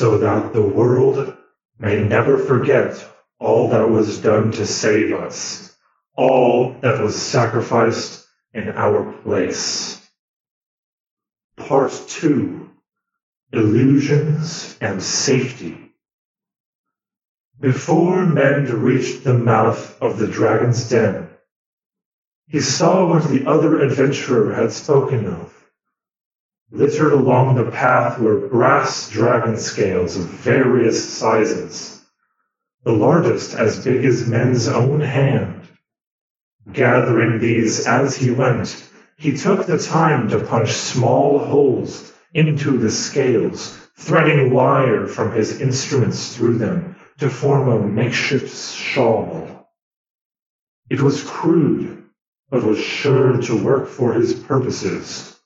so that the world may never forget all that was done to save us, all that was sacrificed in our place. Part 2 Illusions and Safety. Before Mend reached the mouth of the dragon's den, he saw what the other adventurer had spoken of. Littered along the path were brass dragon scales of various sizes, the largest as big as Mend's own hand. Gathering these as he went, he took the time to punch small holes into the scales, threading wire from his instruments through them to form a makeshift shawl. It was crude, but was sure to work for his purposes.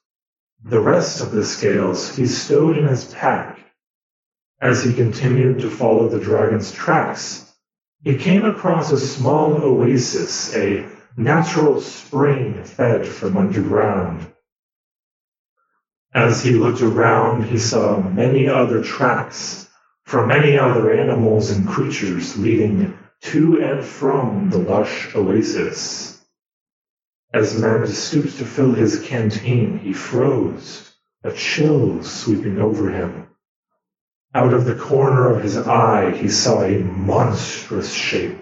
The rest of the scales he stowed in his pack. As he continued to follow the dragon's tracks, he came across a small oasis, a natural spring fed from underground. As he looked around, he saw many other tracks from many other animals and creatures leading to and from the lush oasis. As Mend stooped to fill his canteen, he froze, a chill sweeping over him. Out of the corner of his eye, he saw a monstrous shape.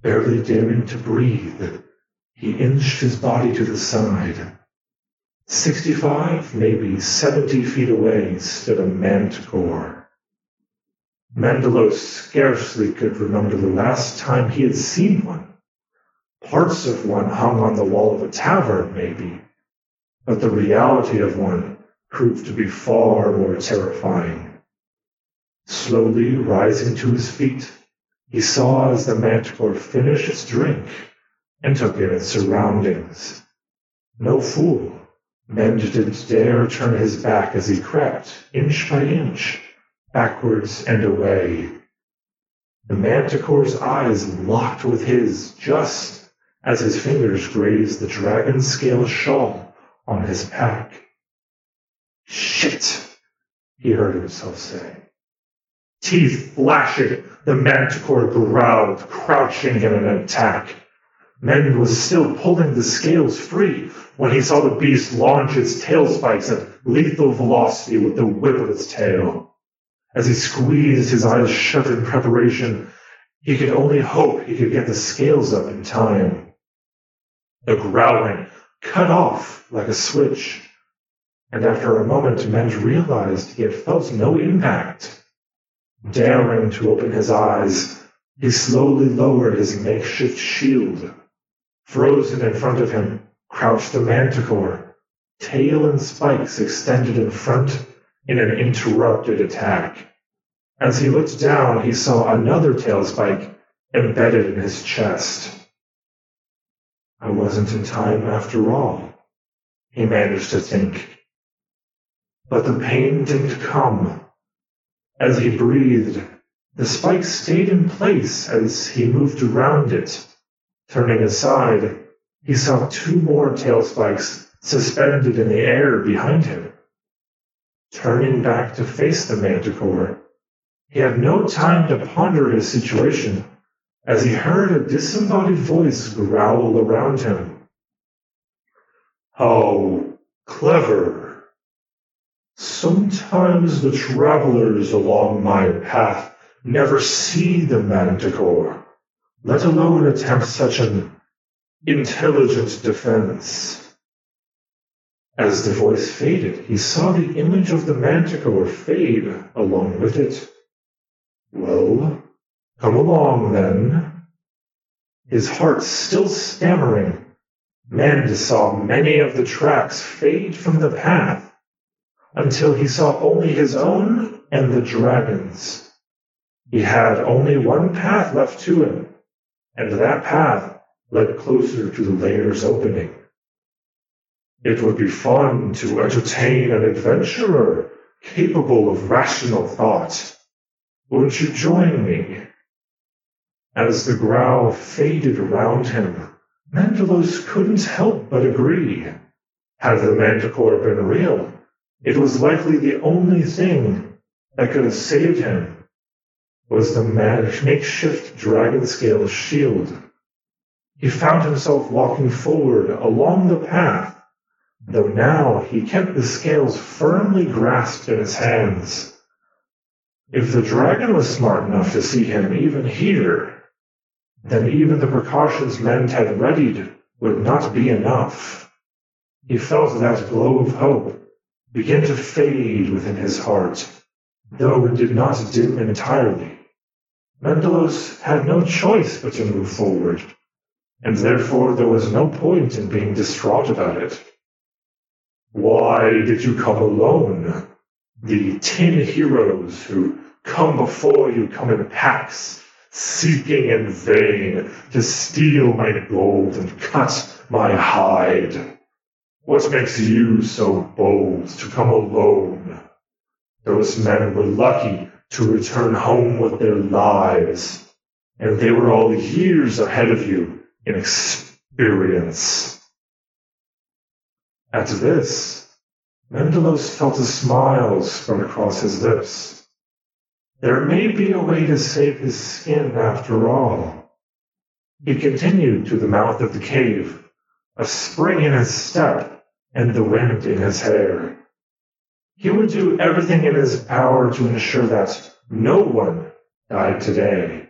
Barely daring to breathe, he inched his body to the side. Sixty-five, maybe seventy feet away stood a manticore. Mendalos scarcely could remember the last time he had seen one. Parts of one hung on the wall of a tavern, maybe, but the reality of one proved to be far more terrifying. Slowly rising to his feet, he saw as the manticore finished its drink and took in its surroundings. No fool, Mend didn't dare turn his back as he crept, inch by inch, backwards and away. The manticore's eyes locked with his just as his fingers grazed the dragon scale shawl on his pack. Shit, he heard himself say. Teeth flashing, the manticore growled, crouching in an attack. Mend was still pulling the scales free when he saw the beast launch its tail spikes at lethal velocity with the whip of its tail. As he squeezed his eyes shut in preparation, he could only hope he could get the scales up in time. The growling cut off like a switch, and after a moment Mend realized he had felt no impact. Daring to open his eyes, he slowly lowered his makeshift shield. Frozen in front of him crouched the manticore, tail and spikes extended in front in an interrupted attack. As he looked down, he saw another tail spike embedded in his chest. I wasn't in time after all, he managed to think. But the pain didn't come. As he breathed, the spike stayed in place as he moved around it. Turning aside, he saw two more tail spikes suspended in the air behind him. Turning back to face the manticore, he had no time to ponder his situation as he heard a disembodied voice growl around him. How clever! Sometimes the travelers along my path never see the manticore, let alone attempt such an intelligent defense. As the voice faded, he saw the image of the manticore fade along with it. Well, Come along, then. His heart still stammering, Mend saw many of the tracks fade from the path until he saw only his own and the dragon's. He had only one path left to him, and that path led closer to the lair's opening. It would be fun to entertain an adventurer capable of rational thought. Won't you join me? As the growl faded around him, Mendalos couldn't help but agree. Had the manticore been real, it was likely the only thing that could have saved him was the makeshift dragon scale shield. He found himself walking forward along the path, though now he kept the scales firmly grasped in his hands. If the dragon was smart enough to see him even here, then even the precautions Mend had readied would not be enough. He felt that glow of hope begin to fade within his heart, though it did not dim entirely. Mendalos had no choice but to move forward, and therefore there was no point in being distraught about it. Why did you come alone? The tin heroes who come before you come in packs, seeking in vain to steal my gold and cut my hide. What makes you so bold to come alone? Those men were lucky to return home with their lives, and they were all years ahead of you in experience. At this, Mendalos felt a smile spread across his lips. There may be a way to save his skin after all. He continued to the mouth of the cave, a spring in his step and the wind in his hair. He would do everything in his power to ensure that no one died today.